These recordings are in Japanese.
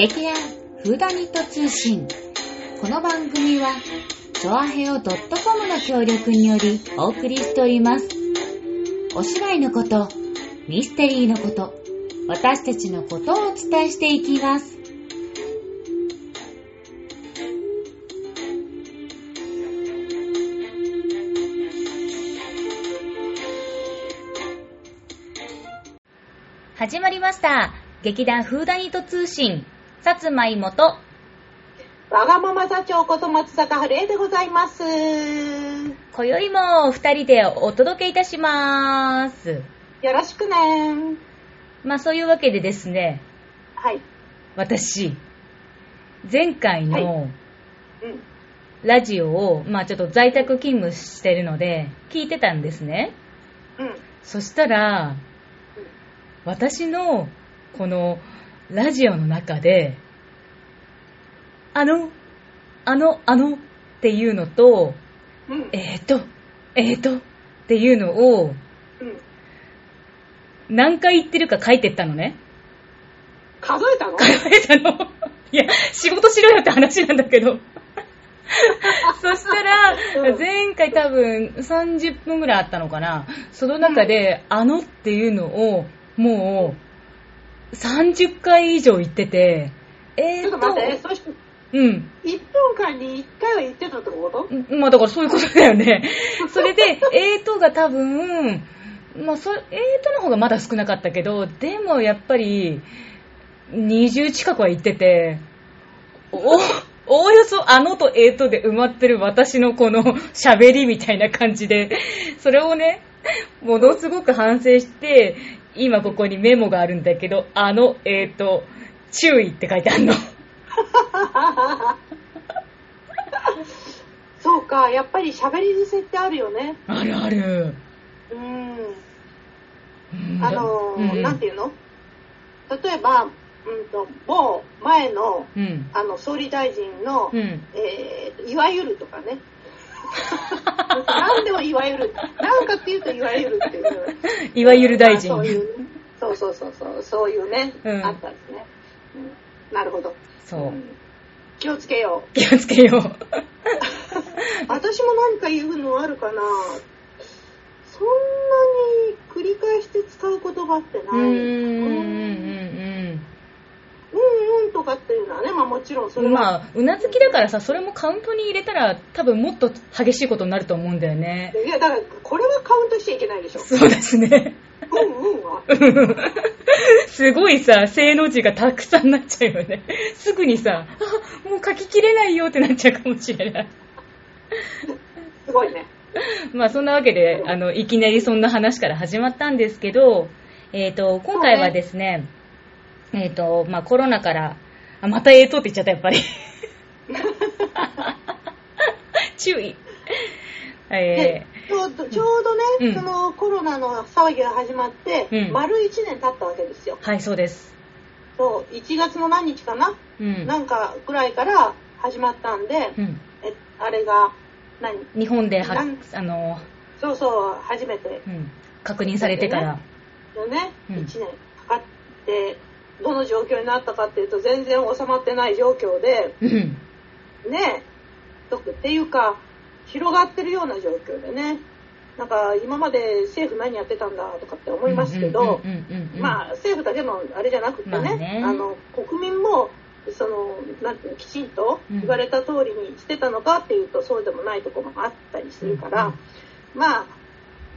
劇団フーダニット通信。この番組は、チョアヘオ .com の協力によりお送りしております。お芝居のこと、ミステリーのこと、私たちのことをお伝えしていきます。始まりました。劇団フーダニット通信、さつまいもと、わがまま座長こと松坂春江でございます。今宵も二人でお届けいたします。よろしくね。まあそういうわけでですね、はい。私、前回のうん。ラジオを、まあちょっと在宅勤務してるので、聞いてたんですね。うん。そしたら、私のこのラジオの中で、あの、あの、あのっていうのと、うん。えーと、えーとっていうのをうん。何回言ってるか書いてったのね。数えたの？書いたの。いや、仕事しろよって話なんだけど。そしたらう、ん前回多分30分ぐらいあったのかな。その中で、あのっていうのを、もう、30回以上言ってて、えーとちょっと、待って、そして、うん。1分間に1回は言ってたってこと？まあだからそういうことだよね。それで、えーとが多分、まあそ、えーとの方がまだ少なかったけど、でもやっぱり、20近くは言ってて、お、おおよそあのとえーとで埋まってる私のこの 喋りみたいな感じで、それをね、ものすごく反省して、今ここにメモがあるんだけど、あの、えーと、注意って書いてあるの。そうか、やっぱり喋り癖ってあるよね。あるある。うん。うんあのーうんなんていうの？例えば、うんと、某前の、うん。あの、総理大臣の、うん。えー、いわゆるとかね。何でもいわゆる。かっていうといわゆるっていう。いわゆる大臣。そういう、そうそうそうそう、そういうね、うんあったんですね。うん、なるほど。そう。ん気をつけよう。気をつけよう。私も何か言うのあるかなそんなに繰り返して使う言葉ってない。うーん、うん、うんうんとかっていうのはね、まあもちろんそうん。れは。まあ、うなずきだからさ、それもカウントに入れたら、多分もっと激しいことになると思うんだよね。いや、だから、これはカウントしちゃいけないでしょ。そうですね。うんうんは。すごいさ、正の字がたくさんなっちゃうよね。すぐにさ、あ、もう書ききれないよってなっちゃうかもしれない。すごいね。まあそんなわけで、あの、いきなりそんな話から始まったんですけど、えっ、と、今回はですね、えっ、と、まあコロナから、あ、またええとって言っちゃった、やっぱり。注意。えでちょうどちょうどね、うんそのコロナの騒ぎが始まって、うん丸1年経ったわけですよ。ー、はい、そうです。そう、1月の何日かな、うん。なんかぐらいから始まったんで、うん、えあれが、何？日本ではあの、そうそう、初めてうん、確認されてから。のね、うん1年かかって、どの状況になったかっていうと、全然収まってない状況で、うん。ね、とっていうか、広がってるような状況でね、なんか今まで政府何やってたんだとかって思いますけど、うんうんうんうんうん、まあ政府だけのあれじゃなくてね,、まあねあの国民もそのなんていうのきちんとうん言われた通りにしてたのかっていうとそうでもないところもあったりするから、うんうんまあ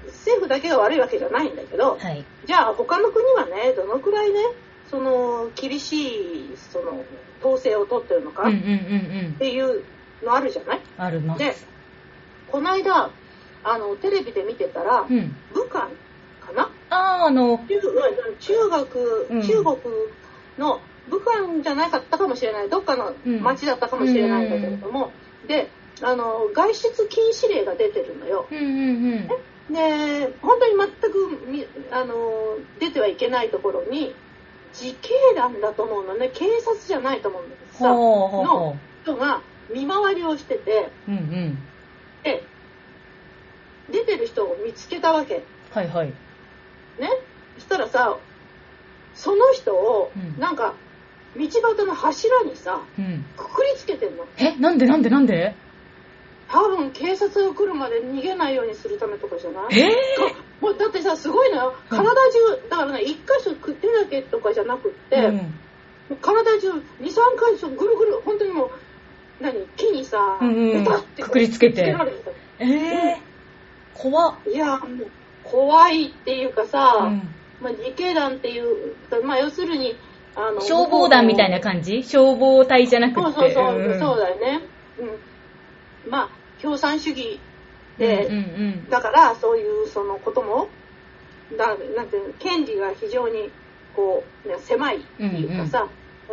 政府だけが悪いわけじゃないんだけど、はい。じゃあ他の国はねどのくらいねその厳しいその統制を取ってるのかっうんうんうんうん。ていうのあるじゃない、あるます。でこの間あのテレビで見てたら、うん。武漢かな？あー、あの、中中学、うん。中国の武漢じゃなかったかもしれない。どっかの町だったかもしれないんだけれども、であの外出禁止令が出てるのよ。うんうんうん。で本当に全くみあの出てはいけないところに自警団だと思うのね。警察じゃないと思うんだけどさ。のう。人が見回りをしてて。うんうん。で出てる人を見つけたわけ。はいはい。ね？そしたらさその人をうん。なんか道端の柱にさうん。くくりつけてんの。え、なんで？なんで？なんで？多分警察が来るまで逃げないようにするためとかじゃない？えもうだってさすごいのよ。うん。体中だからね一箇所手だけとかじゃなくって、ー、うん。体中23箇所ぐるぐる本当にもう何木にさ、うんうんくくりつけて。つけられてたえー、怖っ。いやもう怖いっていうかさ、うん。まあ、自警団っていう、まあ、要するにあの消防団みたいな感じ？消防隊じゃなくそうって。そうそう、ん。そうだよね、うん、まあ共産主義で、うんうんだからそういうそのこともだなんていうの権利が非常にこう、ね、狭いっていうかさ、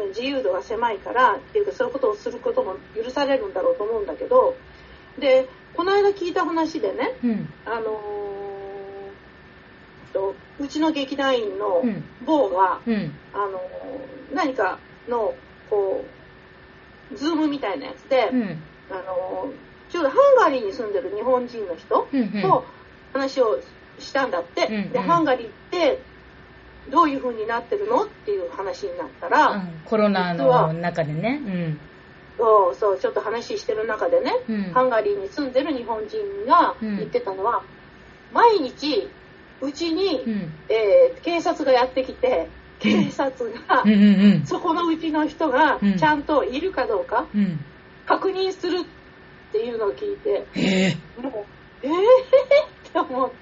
自由度が狭いからっていうかそういうことをすることも許されるんだろうと思うんだけどでこの間聞いた話でねうん。うん。あのーとうちの劇団員のうん某が、うん。あのー何かのこうズームみたいなやつで、うん。あのちょうどハンガリーに住んでる日本人の人と話をしたんだって、うんうん。でハンガリーってどういう風になってるのっていう話になったら、うん。コロナの中でね。うん。そうそうちょっと話してる中でね、うん。ハンガリーに住んでる日本人が言ってたのは、毎日うちに、うん。えー警察がやってきて警察が、そこのうちの人がうん。ちゃんといるかどうか。確認するっていうのを聞いてえもうえー、って思う。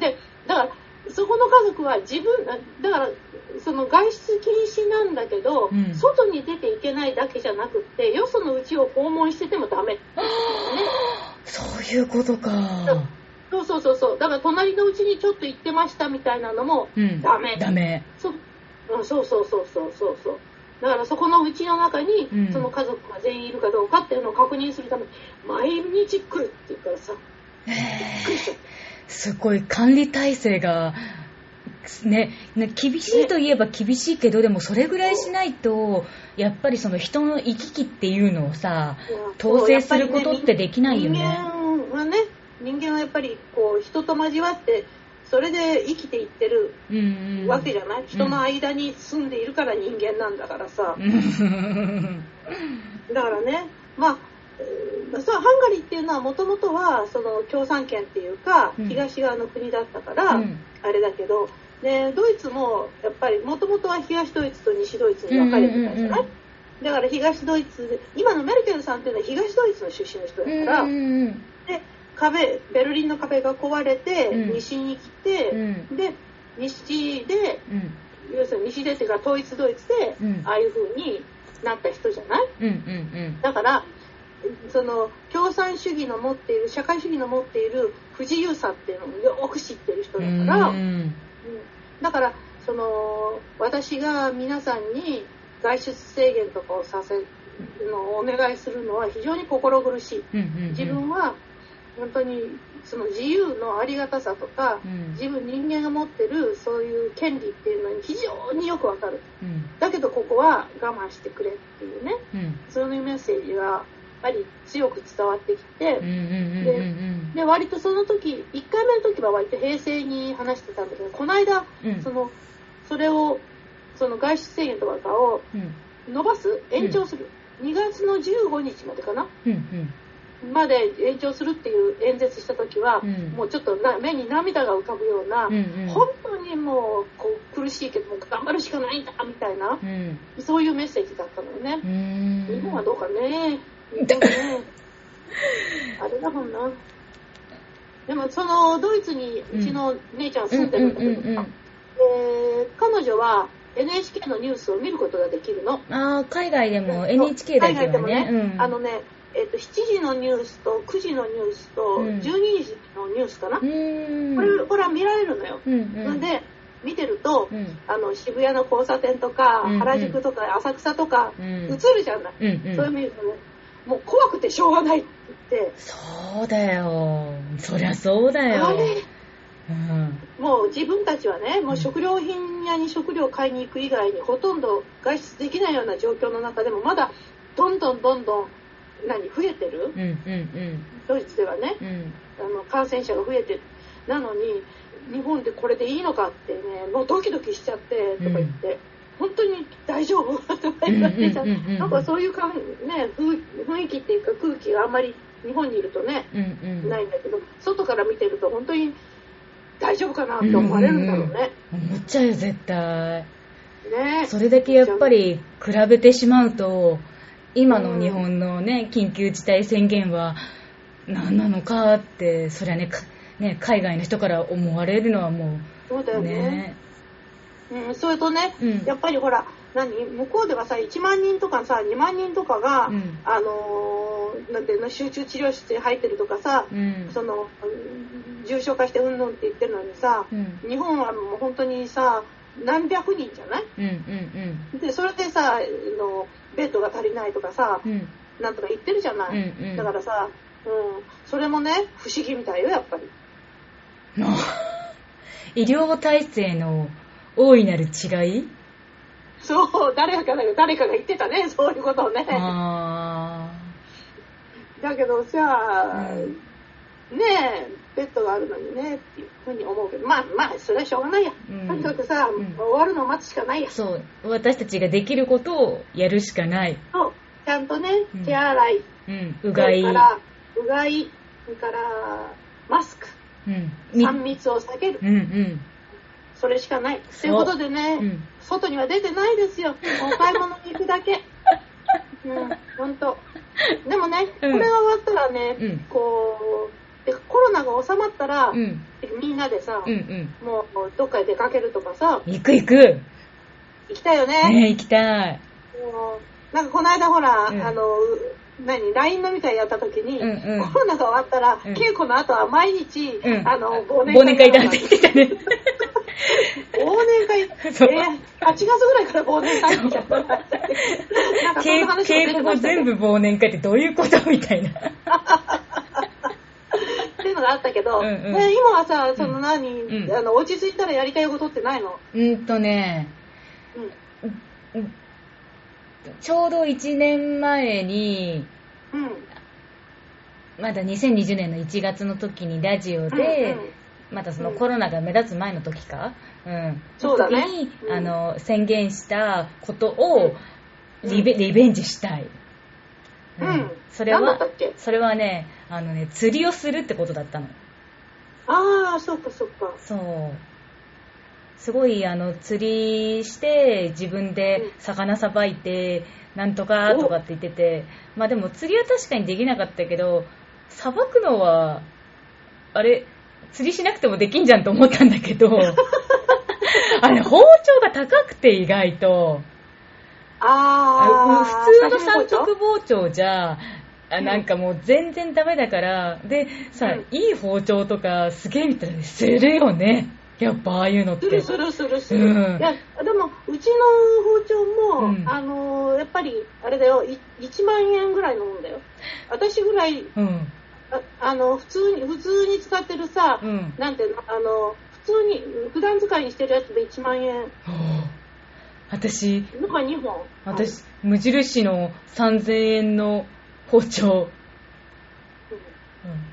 でだからそこの家族は自分だからその外出禁止なんだけど、うん。外に出ていけないだけじゃなくってよそのうちを訪問しててもダメ。ね そういうことか。そうそうそうそう。だから隣のうちにちょっと行ってましたみたいなのもうん。ダメ。ダメ。そ,、うん、そうそうそうそうそうそうだからそこのうちの中に、うん。その家族が全員いるかどうかっていうのを確認するために毎日来るって言うからさびっくりしちゃったすごい管理体制が、ね、ね厳しいといえば厳しいけど、でもそれぐらいしないと、やっぱりその人の行き来っていうのをさ、統制することってできないよね人間はね。人間はやっぱりこう人と交わってそれで生きていってるうんうん。わけじゃない、人の間に住んでいるから人間なんだからさ、うん。だからねまあえーそうハンガリーっていうのはもともとはその共産圏っていうか、うん。東側の国だったから、うん。あれだけどでドイツもやっぱりもともとは東ドイツと西ドイツに分かれてたじゃない、うんうんうんだから東ドイツで今のメルケルさんっていうのは東ドイツの出身の人だから、うんうん。で壁ベルリンの壁が壊れて、うん。西に来て、うん。で西でうん。要するに西でっていうか統一ドイツで、うん。ああいう風になった人じゃない？うんうんだからその共産主義の持っている社会主義の持っている不自由さっていうのをよく知ってる人うだから、ん。うん。だからその私が皆さんに外出制限とかをさせるのをお願いするのは非常に心苦しい。うんうんうん。自分は本当にその自由のありがたさとか、うん。自分人間が持ってるそういう権利っていうのに非常によくわかる。うん。だけどここは我慢してくれっていうね。うん。そういうメッセージがやっぱり強く伝わってきて、で割とその時1回目の時は割と平成に話してたんだけどこの間うん。そのそれをその外出制限とかをうん。伸ばす？延長する、2月の15日までかな？うんうんまで延長するっていう演説した時は、うん。もうちょっとな目に涙が浮かぶような、うんうん。本当にもうこう苦しいけども頑張るしかないんだみたいな、うん。そういうメッセージだったのよね。う、ん。日本はどうかね。日本ねあれだもんな。でもそのドイツにうちの姉ちゃん住んでるんだけどさ、うんうんうんうん。えー彼女は NHK のニュースを見ることができるの。ああ海外でも NHK だけは海外でもね。うん。あのね、えっと7時のニュースと9時のニュースとうん。12時のニュースかな、うーん。これこれは見られるのよ。うんうん。で見てると、うん。あの渋谷の交差点とか、うんうん。原宿とか浅草とかうん。映るじゃない、うんうん。それ見るとねもう怖くてしょうがないって言って。そうだよ。そりゃそうだよ。あれうん。もう自分たちはねもう食料品屋に食料を買いに行く以外にほとんど外出できないような状況の中でもまだどんどんどんどん何増えてる？うんうんドイツではね。うん。うんあの感染者が増えてるなのに日本でこれでいいのかってねもうドキドキしちゃってとか言って、本当に大丈夫？とか言ってなんかそういうかん、ね、雰雰囲気っていうか空気があんまり日本にいるとね、うんうん。ないんだけど、外から見てると本当に大丈夫かなって思われるんだろうね。思っちゃうよ、絶対。ね。それだけやっぱり比べてしまうと、今の日本のね、緊急事態宣言は何なのかって、そりゃね、かね海外の人から思われるのはもう、そうだよね。ね。うん、それとね、うんやっぱりほら、何向こうではさ、1万人とかさ、2万人とかが、うんあのーなんていうの、集中治療室に入ってるとかさ、うん。その、うん重症化してうんぬんって言ってるのにさ、うん日本はもう本当にさ、何百人じゃない？うんうんで、それでさ、あのベッドが足りないとかさ、うん。うん。なんとか言ってるじゃない。うんうんだからさ、うん、それもね、不思議みたいよ、やっぱり。医療体制の大いなる違い？そう、誰かが、誰かが言ってたね、そういうことをね。あだけどさ、うんねえ、ベッドがあるのにね、っていうふうに思うけど、まあまあ、それはしょうがないや。うんとにかくさ、うん終わるのを待つしかないやー。そう。私たちができることをやるしかない。そう、ちゃんとねうん、手洗い、うん。うがい。から、うがい、それから、マスク、うん。み3密を避ける。うんうん。それしかない。ということでね、うん外には出てないですよ。お買い物に行くだけ。うん、ほんと。でもね、うんこれが終わったらね、うんこったら、うん。みんなでさ、うんうん。もうどっかへ出かけるとかさ、行く行く。行きたいよね。ね行きたい。もうなんかこの間ほら、うんあの、う何、LINE 飲み会やった時に、うんうんコロナが終わったら、うん稽古の後は毎日、うんあの、忘忘年会だって忘言ってたね。年会、えー、8月ぐらいから忘年会みたいな。なんかそん稽な話が出稽古てましたけど全部忘年会ってどういうことみたいな。のがあったけど、うんうん。ね今はさ、その何、うん。あの、落ち着いたらやりたいことってないの？うんとね、うん。ちょうど1年前に、うん。まだ2020年の1月の時にラジオで、うんうん。またそのコロナが目立つ前の時か、うん、そうだね。時に、うん。あの宣言したことをリベ,、リベンジしたい。うん。それはそれはね、あのね、釣りをするってことだったの。ああ、そっかそっか。そう。すごい、あの、釣りして、自分で魚さばいて、なんとかとかって言ってて、まあでも釣りは確かにできなかったけど、さばくのは、あれ、釣りしなくてもできんじゃんと思ったんだけど、あれ、包丁が高くて意外と、ああ、普通の三刺身包丁じゃ、あなんかもう全然ダメだから、で、さ、うんいい包丁とかすげえみたいなするよね。やっぱああいうのって。するするするする。うんいや、でも、うちの包丁も、うんあのーやっぱり、あれだよ、い1万円ぐらいのもんだよ。私ぐらい、うん。ああの、普通に、普通に使ってるさ、うんなんていうの、あの、普通に、普段使いにしてるやつで1万円ほう私、のが2本。私、無印の3000円の包丁。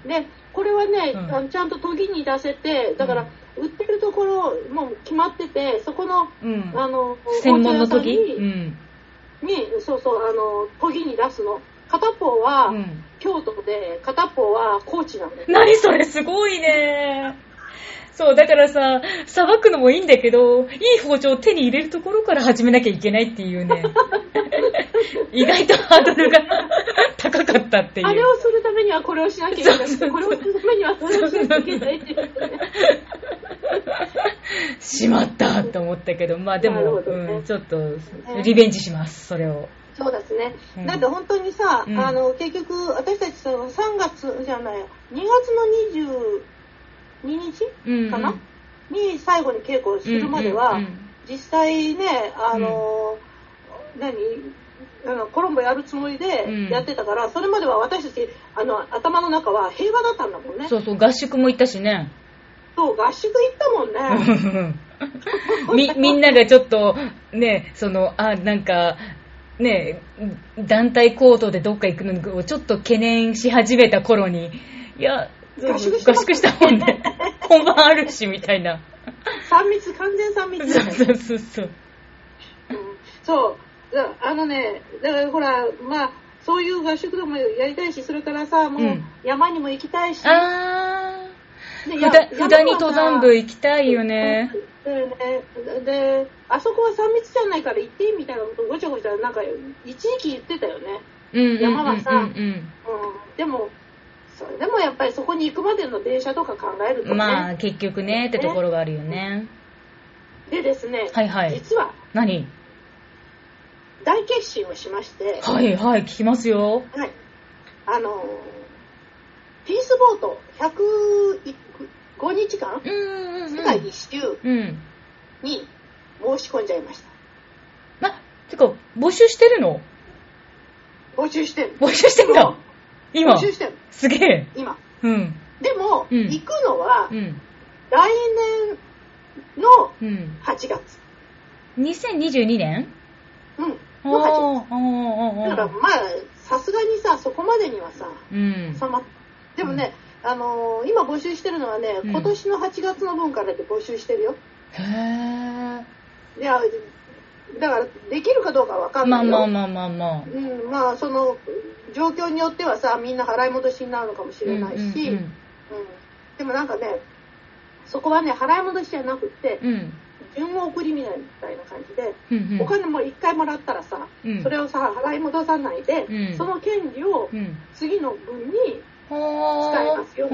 うんで、これはね、うんちゃんと研ぎに出せて、だから、売ってるところ、もう決まってて、そこの、うん。あの、専門の時包丁屋さんにうん。に、そうそう、あの、研ぎに出すの。片方はうん京都で、片方は高知なんだよ。何それすごいね。そう、だからさ、さばくのもいいんだけど、いい包丁を手に入れるところから始めなきゃいけないっていうね。意外とハードルが 高かったっていう。あれをするためにはこれをしなきゃいけないそうそうこれをするためにはそれをしなきゃいけないっていうね。しまったと思ったけど、まあでも、ねうん、ちょっと、リベンジします、それを。そうですね。うんだって本当にさ、うんあの、結局、私たちさ、3月じゃない、2月の22日？うんかな、に最後に稽古をするまでは、うんうんうん実際ね、あの、何？あのコロンボやるつもりうんでやってたから、それまでは私たちあの頭の中は平和だったんだもんね。そうそう、合宿も行ったしね。そう合宿行ったもんね。み、みんながちょっと、ね、その、あ、なんか、ね、団体行動でどっか行くのをちょっと懸念し始めた頃に、いや、合宿したもんね。本番あるし、みたいな。3密、完全3密そう。そうそうそう。うんそう。だあのね、だからほら、まあ、そういう合宿でもやりたいし、それからさ、もううん山にも行きたいし。あー。でやふだ、に登山部行きたいよね。さでね、で、あそこは3密じゃないから行っていいみたいなことをごちゃごちゃ、なんか、一時期言ってたよね。うんうんうんうん山はさうん。うん。でも、それでもやっぱりそこに行くまでの電車とか考えるとね。まあ、結局ね、ってところがあるよね。でですね、はいはい。実は何？大決心をしまして、はいはい、聞きますよ。はい。あのー、ピースボート105日間、うんうんうん。世界一周うん。に申し込んじゃいました。あ、てか、募集してるの？募集してる。募集してんだ今募。集してる。すげえ。今。うん。でも、うん行くのはうん。来年のうん。8月。2022年？うん。あの8あ、ああ、月。だからまあ、さすがにさ、そこまでにはさ、うん。収まっでもね、あのー今募集してるのはね、うん今年の8月の分からで募集してるよ。へえ。いや、だから、できるかどうかわかんないよ。まあまあまあまあまあ。うん、まあ、その、状況によってはさ、みんな払い戻しになるのかもしれないし、うんうんでもなんかね、そこはね、払い戻しじゃなくって、うん。うん。順送りみたいな感じで、うんうん。お金も1回もらったらさ、うん。それをさ、払い戻さないで、うん。その権利をうん。次の分に、は使いますよ。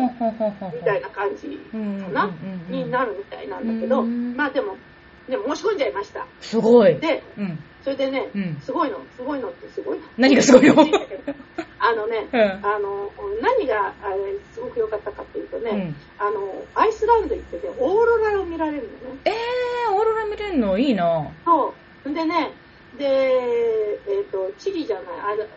みたいな感じかな、うんうんうんになるみたいなんだけど、うん。まあでも、でも申し込んじゃいました。すごい。で、うん。それでね、うんすごいの、すごいのってすごいの。何がすごいの？あのね、うんあの、何があれすごく良かったかっていうとね、うんあの、アイスランド行ってね、オーロラを見られるのね。えー、オーロラ見れるの？いいな。そう。でね、で、えっ、と、チリじゃない、あれ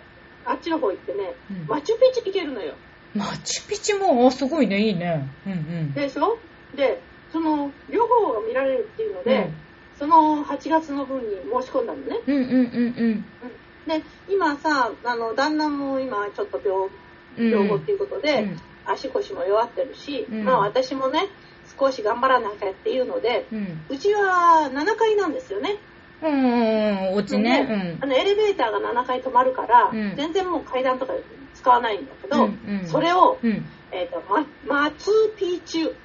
あっちの方行ってね、うんマチュピチュ行けるのよ。マチュピチュも、あ、すごいね、いいね。うんうん。でしょ？で、その、両方が見られるっていうので、うんその8月の分に申し込んだのね。うんうんうんで、今さ、あの、旦那も今ちょっと病、うん。病後っていうことで、うん足腰も弱ってるし、うんまあ私もね、少し頑張らなきゃっていうので、うん。うちは7階なんですよね。うんうんうん、お家ね。あのエレベーターが7階止まるから、うん全然もう階段とか使わないんだけど、うんうんそれを、うん。うん。えっ、と、ま、松ピチュ、うん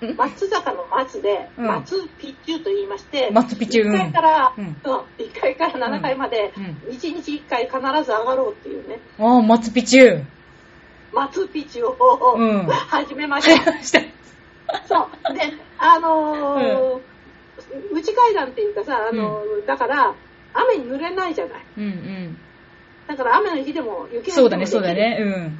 松坂の松で、うん松ピチュと言いまして、松ピチュうん1階から、うんそう1階から7階まで、うん1日1回必ず上がろうっていうね、あー、マツピチュ。松ピチュを、うん始めまはした。そう。で、あのー内階段っていうかさ、あのーだから、雨に濡れないじゃない。うんうん。だから雨の日でも雪の日でもそうだね、そうだ。ね。うん。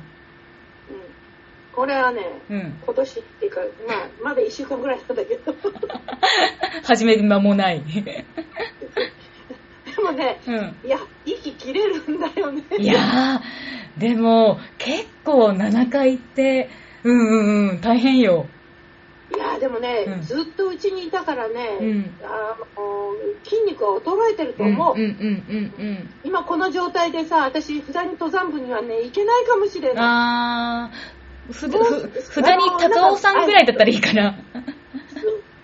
これはね、うん。うん。今年っていうか、まあ、まだ1週間ぐらいなんだけど、始める間もない。でもね、うん。いや、息切れるんだよね。いやー、でも、結構7回って、うんうんうん、大変よ。いや、でもね、うんずっとうちにいたからね、うんあの筋肉は衰えてると思う。うんうんうん今この状態でさ、私、普段に登山部にはね、行けないかもしれうん。ない。あー、ふ、どうふ、ふだに高尾さんぐらいだったらいいかな。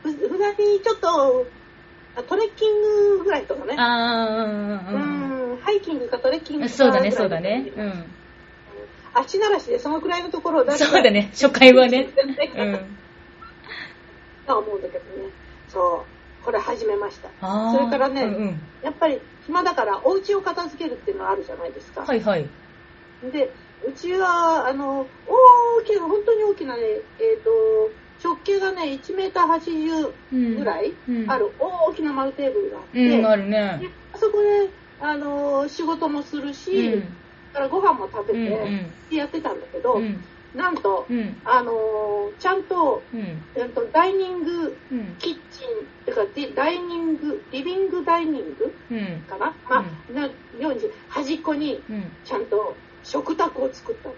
ふ普段にちょっと、トレッキングぐらいとかね。あー、うんうん、ハイキングかトレッキン。グかそうだね、ぐらいうだね。うん。足ならしでそのくらいのところを出してそうだね、初回はね。うん。と思うんだけどね。そう。これ始めました。あーそれからねうんうん。やっぱり暇だからお家を片付けるっていうのはあるじゃないですか。はいはい。で、うちは、あの、大きな、本当に大きなね、えっ、と、直径がね、1メーター80ぐらいうんある大きな丸テーブルがあって、うん、あるでね。あそこで、あの、仕事もするし、うんからご飯も食べて、やってたんだけど、うん。なんと、うん。あの、ちゃんと、うん。えっと、ダイニングうん。キッチン、ってか、デダイニング、リビングダイニングうん。かな、まあ、なように端っこにうん。ちゃんと食卓を作ったの。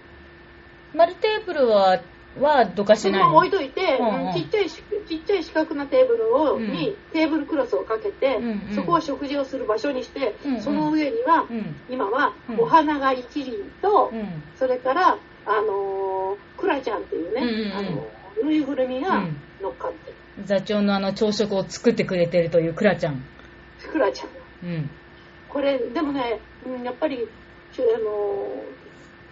丸テーブルは、はどかしないの？そのまま置いといて、うんうんちっちゃいしちっちゃい四角なテーブルを、うんにテーブルクロスをかけて、うんうんそこを食事をする場所にして、うんうんその上には、うん。今はうんお花が一輪と、うん。それから、あのークラちゃんっていうね、うんうんうんあのぬいぐるみがうん乗っかってる。座長のあの朝食を作ってくれてるというクラちゃん。クラちゃんが。うん。これ、でもね、うん、やっぱり、あのー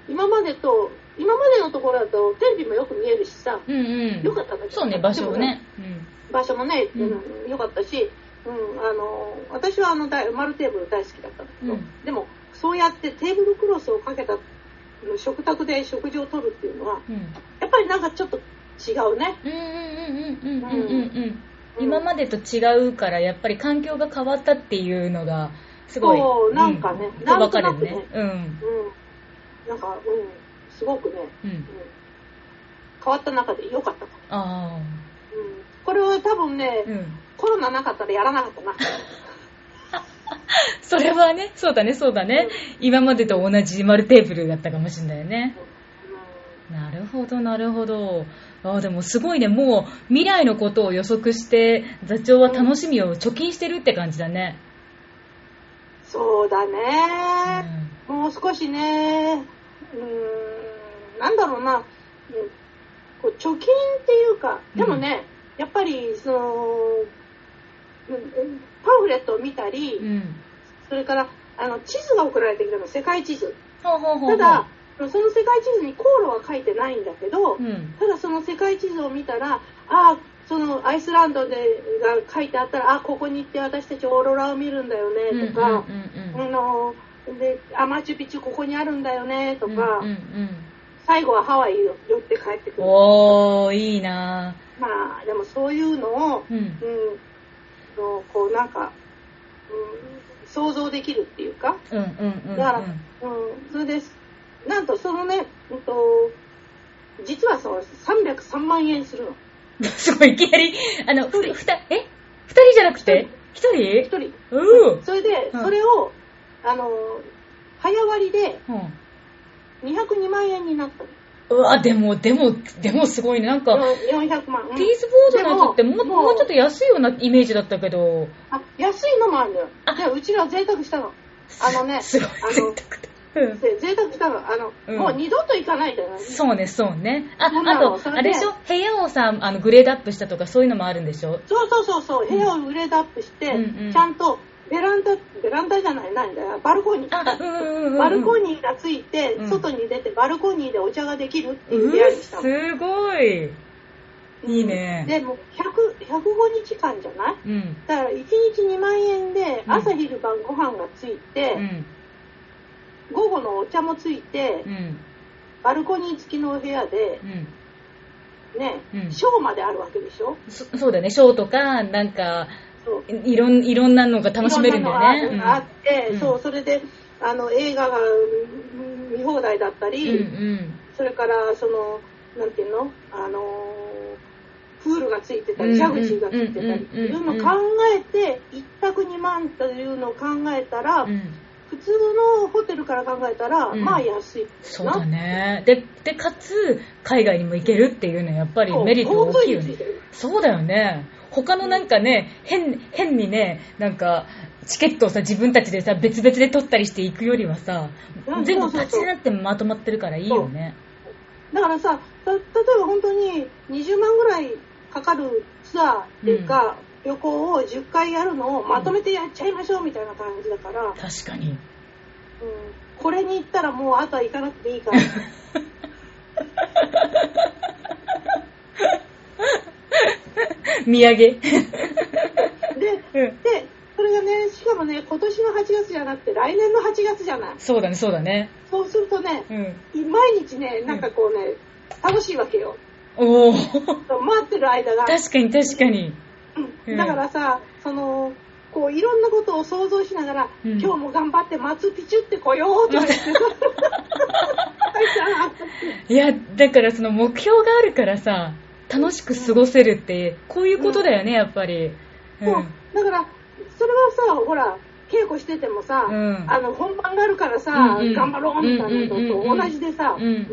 今までと、今までのところだとテレビもよく見えるしさ、うんうん。よかったんだけどそうね、場所をね。うん。場所もね、うんうん良かったし、うん、あの私はあの大丸テーブル大好きだったんだけど、うんでもそうやってテーブルクロスをかけた食卓で食事をとるっていうのはうん。やっぱりなんかちょっと違うね。うんうんうんうんうんうんうん。今までと違うから、やっぱり環境が変わったっていうのが、すごい。そうなんかねうん、なんわかるとなくねね。うん。うん、なんか、うん、すごくね、う。うんん、変わった中で良かったと、あうん。これは多分ね、あ。うん。コロナなかったらやらなかったな。それはね、そうだね、そうだね。今までと同じ丸テーブルだったかもしれないよね。なるほど、なるほど。ああ、でもすごいね、もう未来のことを予測して、座長は楽しみを貯金してるって感じだね。そうだうね。ん。もう少しね、うーん、なんだろうな、うんこう貯金っていうか、でもね、やっぱり、その、うんうんパンフレットを見たり、うん。それから、あの、地図が送られてきたの、世界地図。ほうほうほう。ただ、その世界地図に航路は書いてないんだけど、うん。ただその世界地図を見たら、ああ、そのアイスランドでが書いてあったら、あここに行って私たちオーロラを見るんだよね、とか、あの、で、アマチュピチュここにあるんだよね、とうん。か、うんうん最後はハワイ寄って帰ってくうん。る。おー、いいなまあ、でもそういうのを、うん。うん、のこうなんか、うん、想像できるっていうか、うんうんうんうん。だから、うん、それです。なんとそのね、うんと、実はそう、303万円するの。すごい、いきなり、あの、ふふた、え？二人じゃなくて？一人？一人。うそれで、うんそれを、あの、早割りでん。202万円になったの。うわ、でも、でも、でもすごいね。なんか、400万。うんピースボードのやつってもでももうちょっと安いようなイメージだったけど。あ、安いのもあるのよ。うちら贅沢したの。あのね、すごいあの、贅沢だ。贅沢したの。あの、うんもう二度と行かないでね。そうね、そうね。あ、あと、あれでしょ？部屋をさ、あの、グレードアップしたとかそういうのもあるんでしょ？そうそうそうそう、部屋をグレードアップして、うんうんちゃんとベランダ、ベランダじゃない、なんだよ、バルコニー。バルコニーがついて、うん外に出てバルコニーでお茶ができるっていうう部屋にしたの。すごい。いいねでもう100、105日間じゃない？うん。だから1日2万円でうん朝昼晩ご飯がついて、うん。午後のお茶もついて、うん。バルコニー付きのお部屋でうん。ね、うん。ショーまであるわけでしょ？そそうだね、ショーとか、なんか、いろんいろんなのが楽しめるんだよね。あって、うん。そう、それで、あの、映画がうん見放題だったうんり、うん。それから、その、なんていうの？あのープールがついてたり、うんジャグジーがついてたりっていうのを考えて、一泊2万というのを考えたら、うん。うん普通のホテルから考えたら、うんまあ安い。そうだね。で、で、かつ、海外にも行けるっていうのはやっぱりメリット大きいよね。そうだよね。他のなんかね、変、変にね、なんか、チケットをさ、自分たちでさ、別々で取ったりして行くよりはさう、ん全部そうそうそうパチンってまとまってるからいいよね。だからさ、た例えば本当に20万ぐらいかかるツアーっていうか、旅行を10回やるのをまとめてやっちゃいましょうみたいな感じだから、確かに。うん、これに行ったらもうあとは行かなくていいから。土産。で、うんで、それがね、しかもね、今年の8月じゃなくて来年の8月じゃない。そうだね、そうだね。そうするとね、うん。毎日ね、なんかこうね、楽しいわけよ。おー。待ってる間が。確かに確かに。うん。だからさ、その、こういろんなことを想像しながら、うん。今日も頑張ってマツピチュって来ようとか言ってさいや、だからその目標があるからさ、楽しく過ごせるって、こういうことだよね、やっぱり。うそう。んだから、それはさ、ほら、稽古しててもさ、うん。あの本番があるからさ、うんうん。頑張ろうみたいなのとうんうんうんうん。同じでさ、うん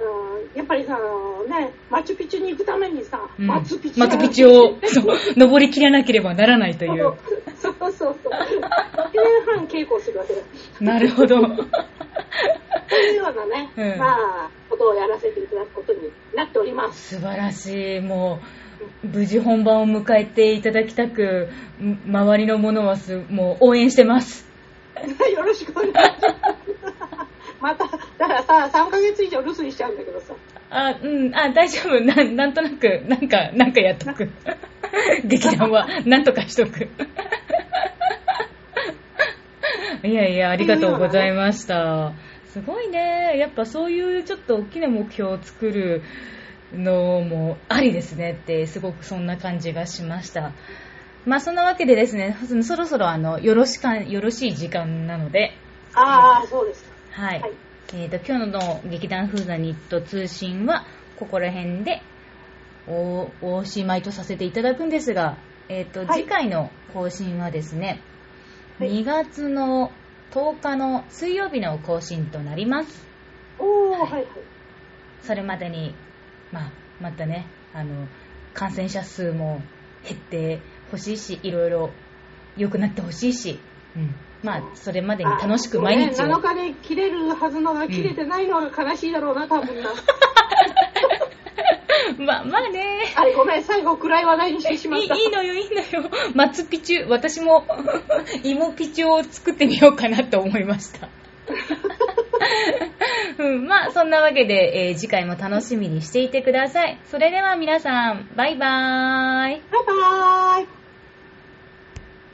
うんやっぱりさ、ね、マチュピチュに行くためにさ、うんマツピチュマツピチを、そう、登りきらなければならないという。そうそうそう。1年半稽古するわけだ。なるほど。というようなね、うんまあ、ことをやらせていただくことになっております。素晴らしい。もう、無事本番を迎えていただきたく、ん周りの者はすもう応援してます。よろしくお願いします。また、だからさ、3ヶ月以上留守にしちゃうんだけどさ。あ、うん、あ、大丈夫。ななんとなく、なんか、なんかやっとく。劇団は、なんとかしとく。いやいや、ありがとうございました。すごいね。やっぱそういうちょっと大きな目標を作るのもありですねって、すごくそんな感じがしました。まあそんなわけでですね、そろそろあの、よろしか、よろしい時間なので、ああ、そうです。はい。はいえー、と今日の劇団フーザニット通信はここら辺でおおしまいとさせていただくんですが、えーとはい次回の更新はですね、はい2月の10日の水曜日の更新となります。おー、はいはいはい。それまでに、まあ、またねあの感染者数も減ってほしいしいろいろ良くなってほしいし、うん、まあそれまでに楽しく毎日あを7日で切れるはずのが切れてないのが悲しいだろうな、多分な。ままあねあれ、ごめん、最後暗い話題にしてしまった。いいのよ、いいのよ。松ピチュ、私も 芋ピチュを作ってみようかなと思いました。うん、まあ、そんなわけで、えー次回も楽しみにしていてください。それでは皆さん、バイバーイ。バイバーイ。